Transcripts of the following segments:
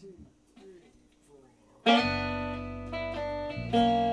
two, three, mm. four.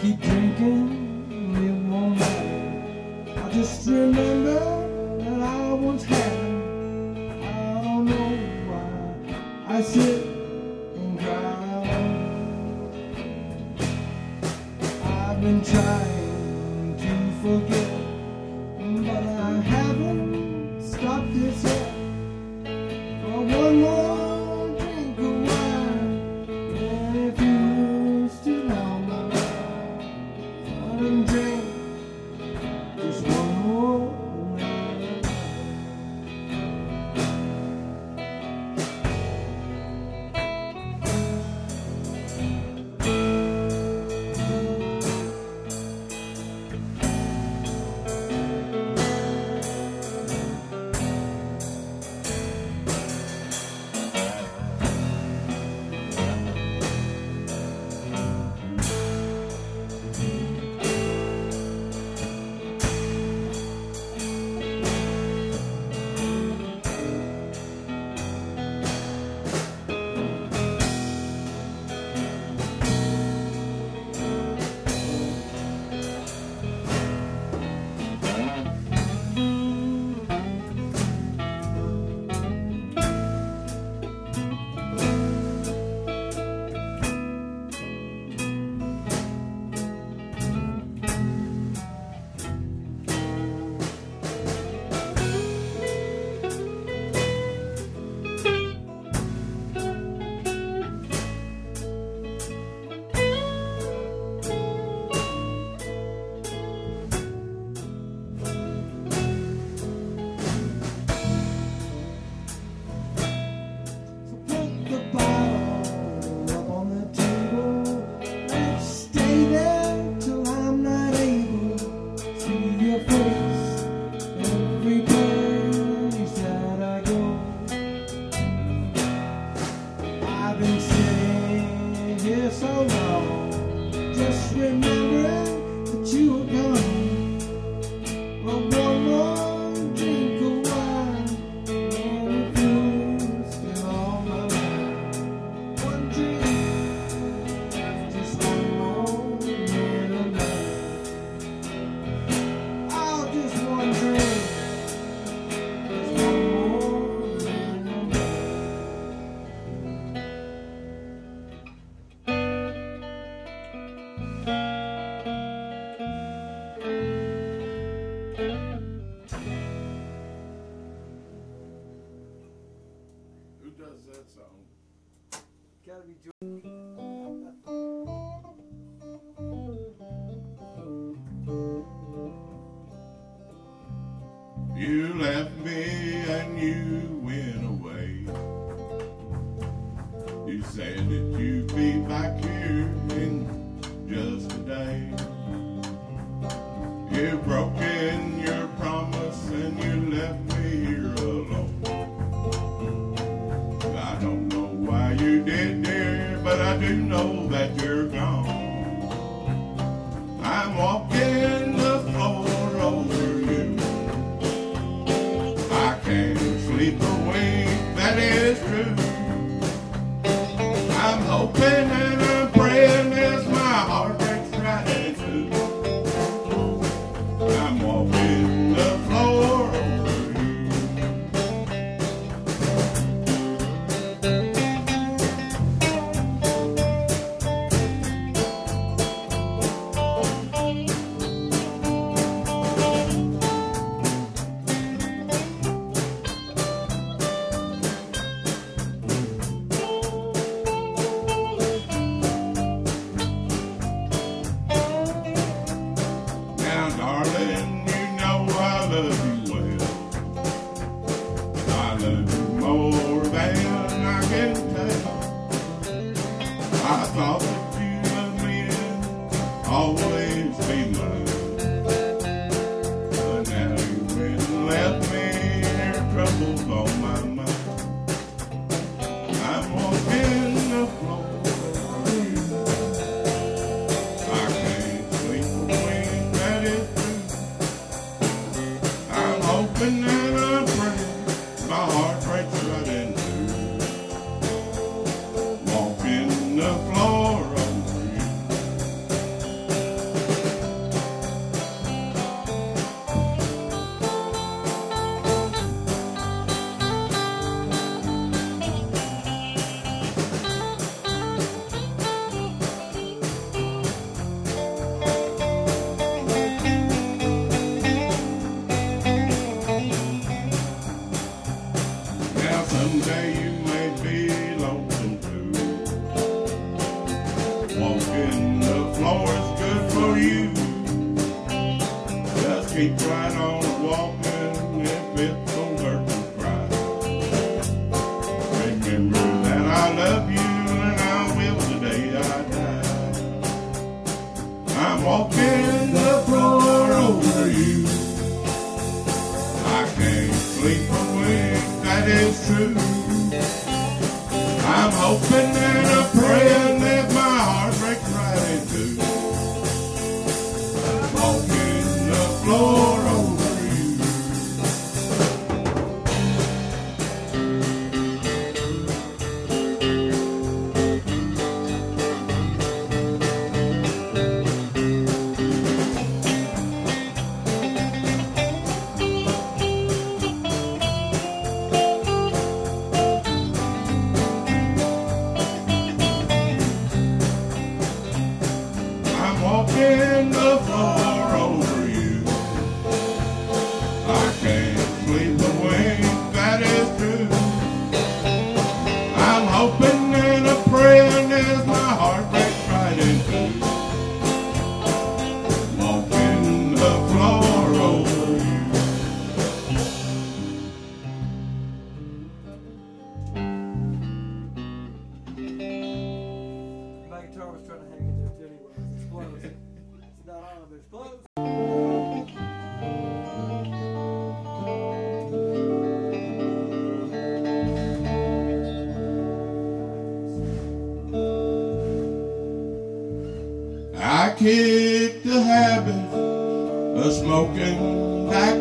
keep drinking, it won't matter. I just remember that I once had. I don't know why I said. know that you're gone. I'm walking the floor over you. I can't sleep awake, that is true. I'm hoping. trying to hang. It's close. it's not on, but it's close. I kicked the habit of smoking back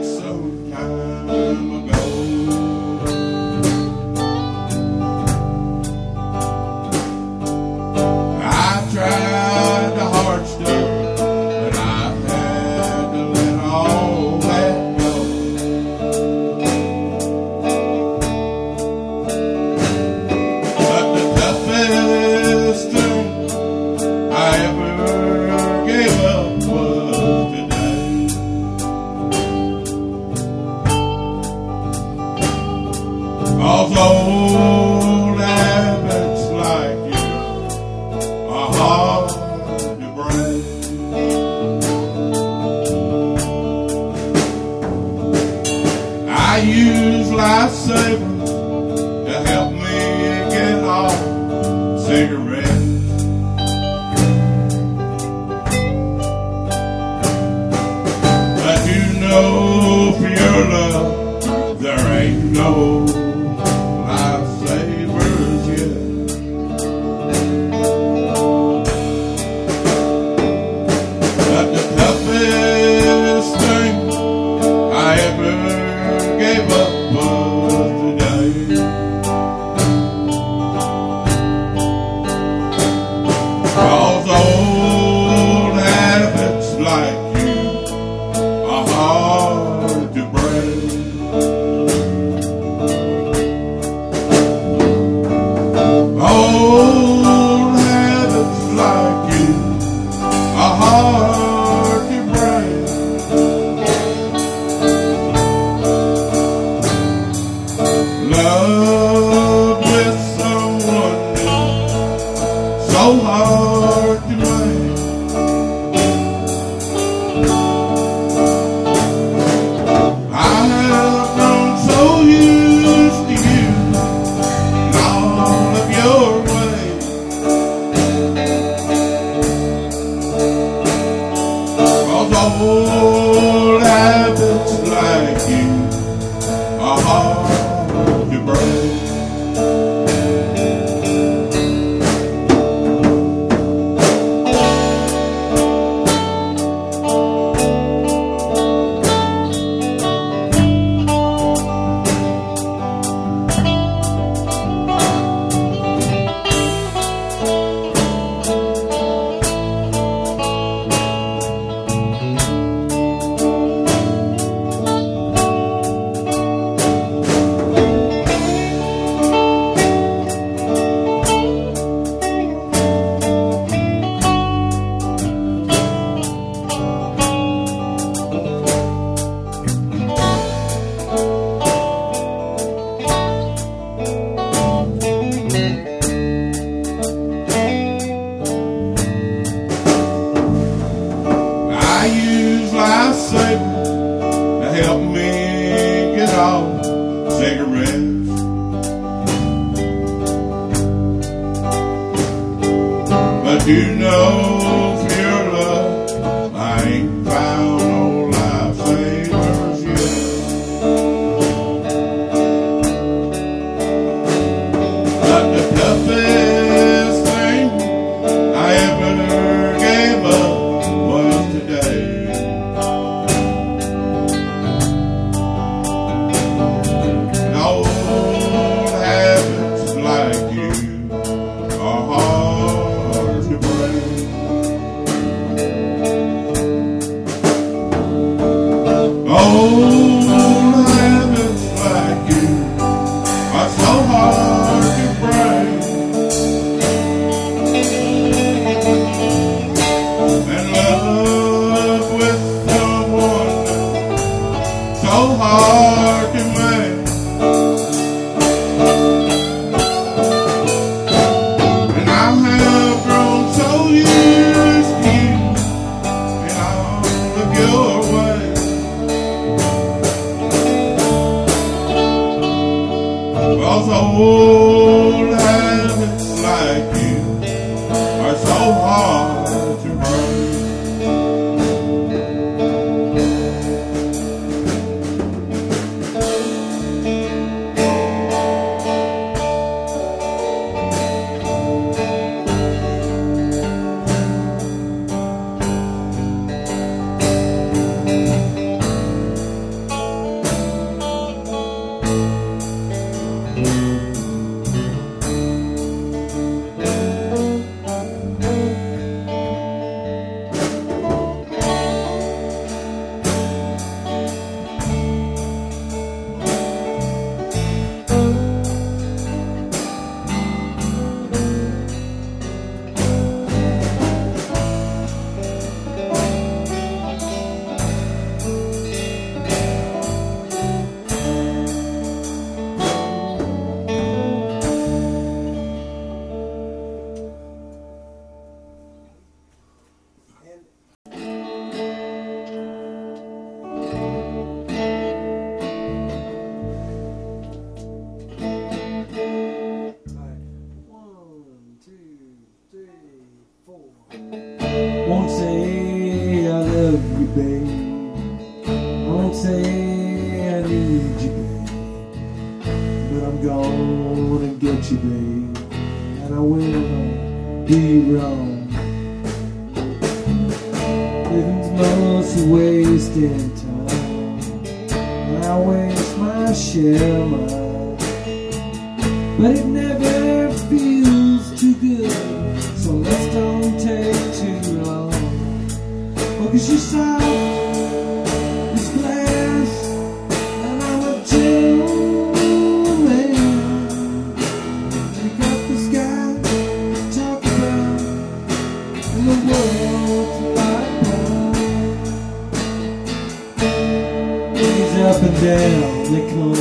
down they come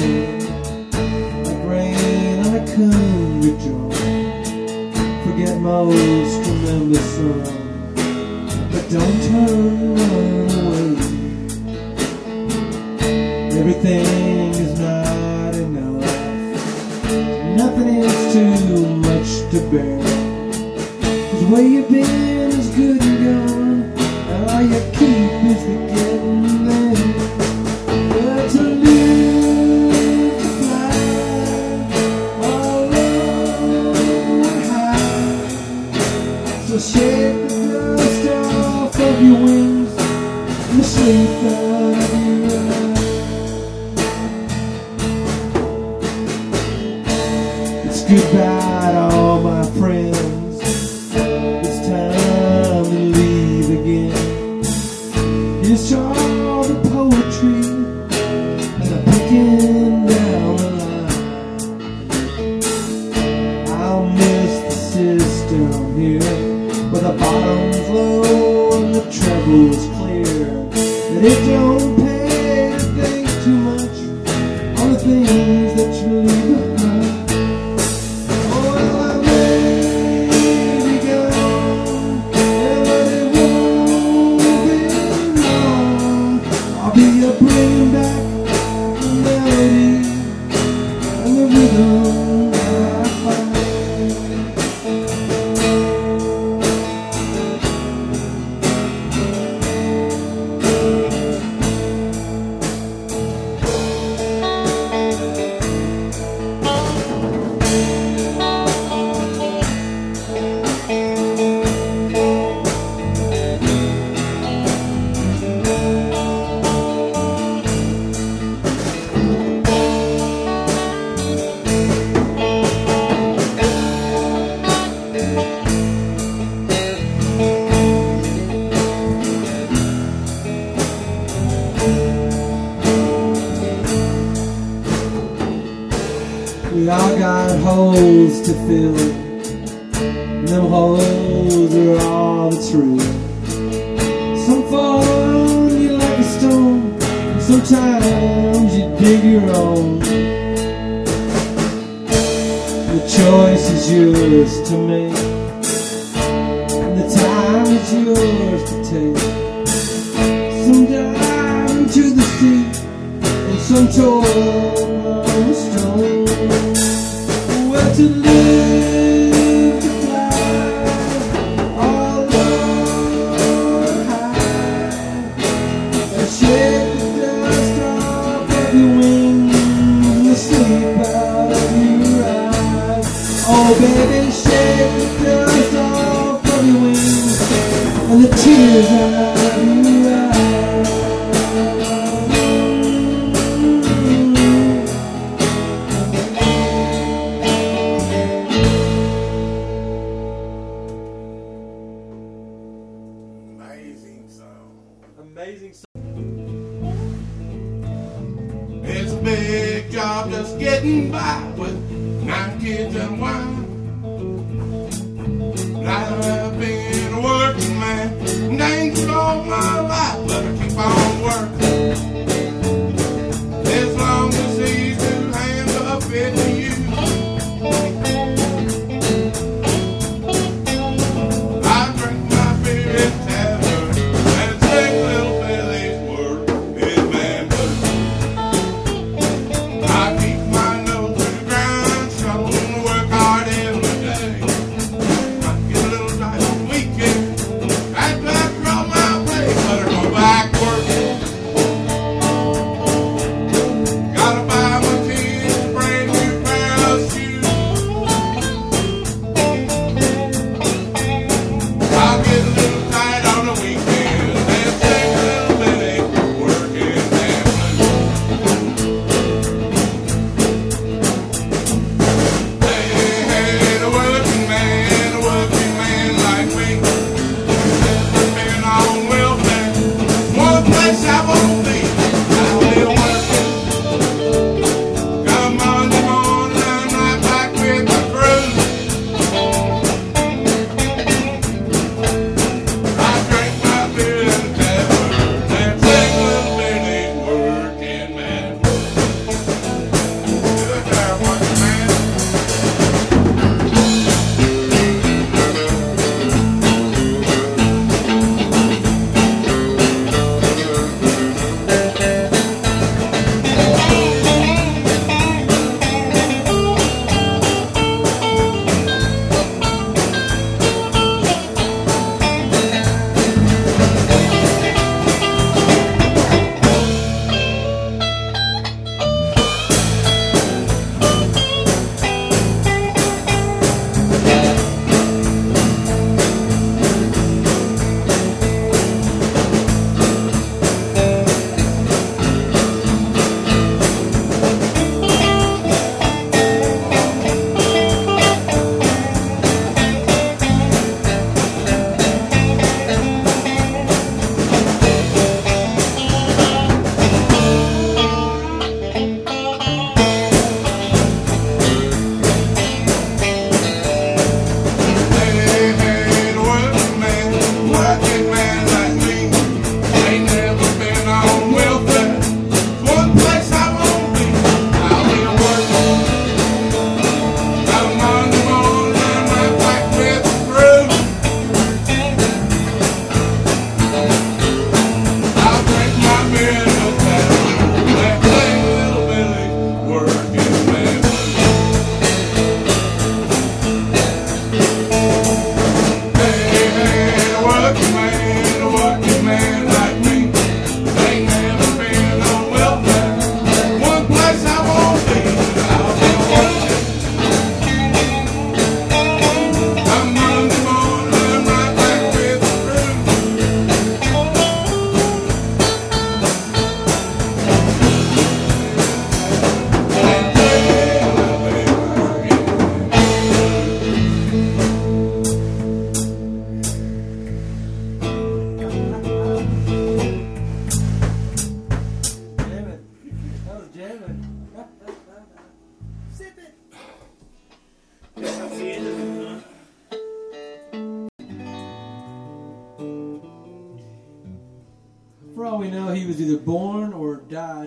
Like rain I come rejoice Forget my old tremendous song. But don't turn away. Everything is not enough. Nothing is too much to bear. Cause where you've been is good and gone. All you keep is the shake the dust off of your wings and the sleep It's clear that it's. We all got holes to fill, and them holes are all the truth. Some fall on you like a stone, Some sometimes you dig your own. The choice is yours to make, and the time is yours to take. Some dive into the sea, and some toil. Amazing song. It's a big job just getting by with nine kids and one. I've been a working man, for all my life, but I keep on working.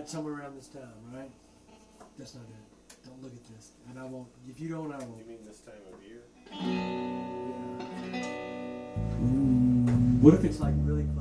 Died somewhere around this time, right? That's not it. Don't look at this, and I won't. If you don't, I won't. You mean this time of year? Mm, What if it's like really close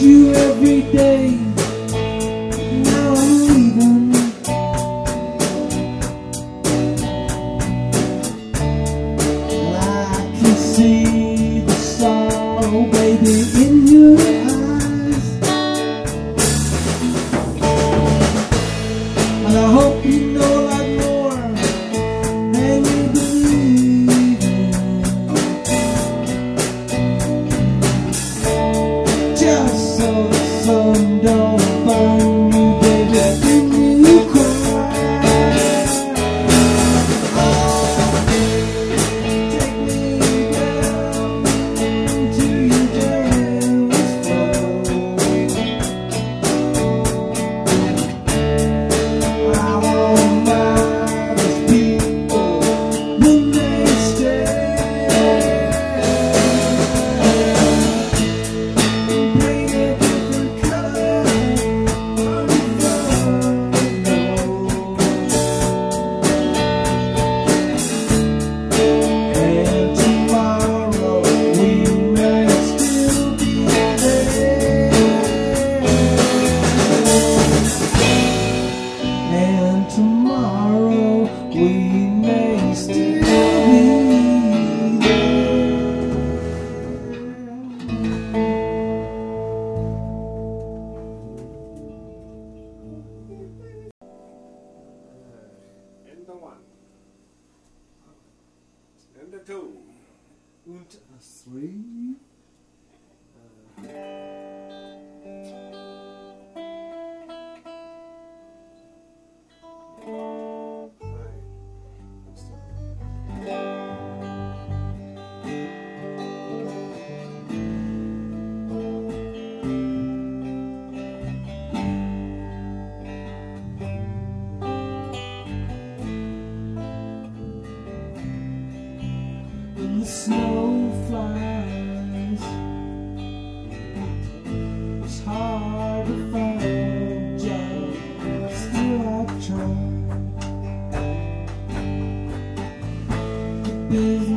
you every day. The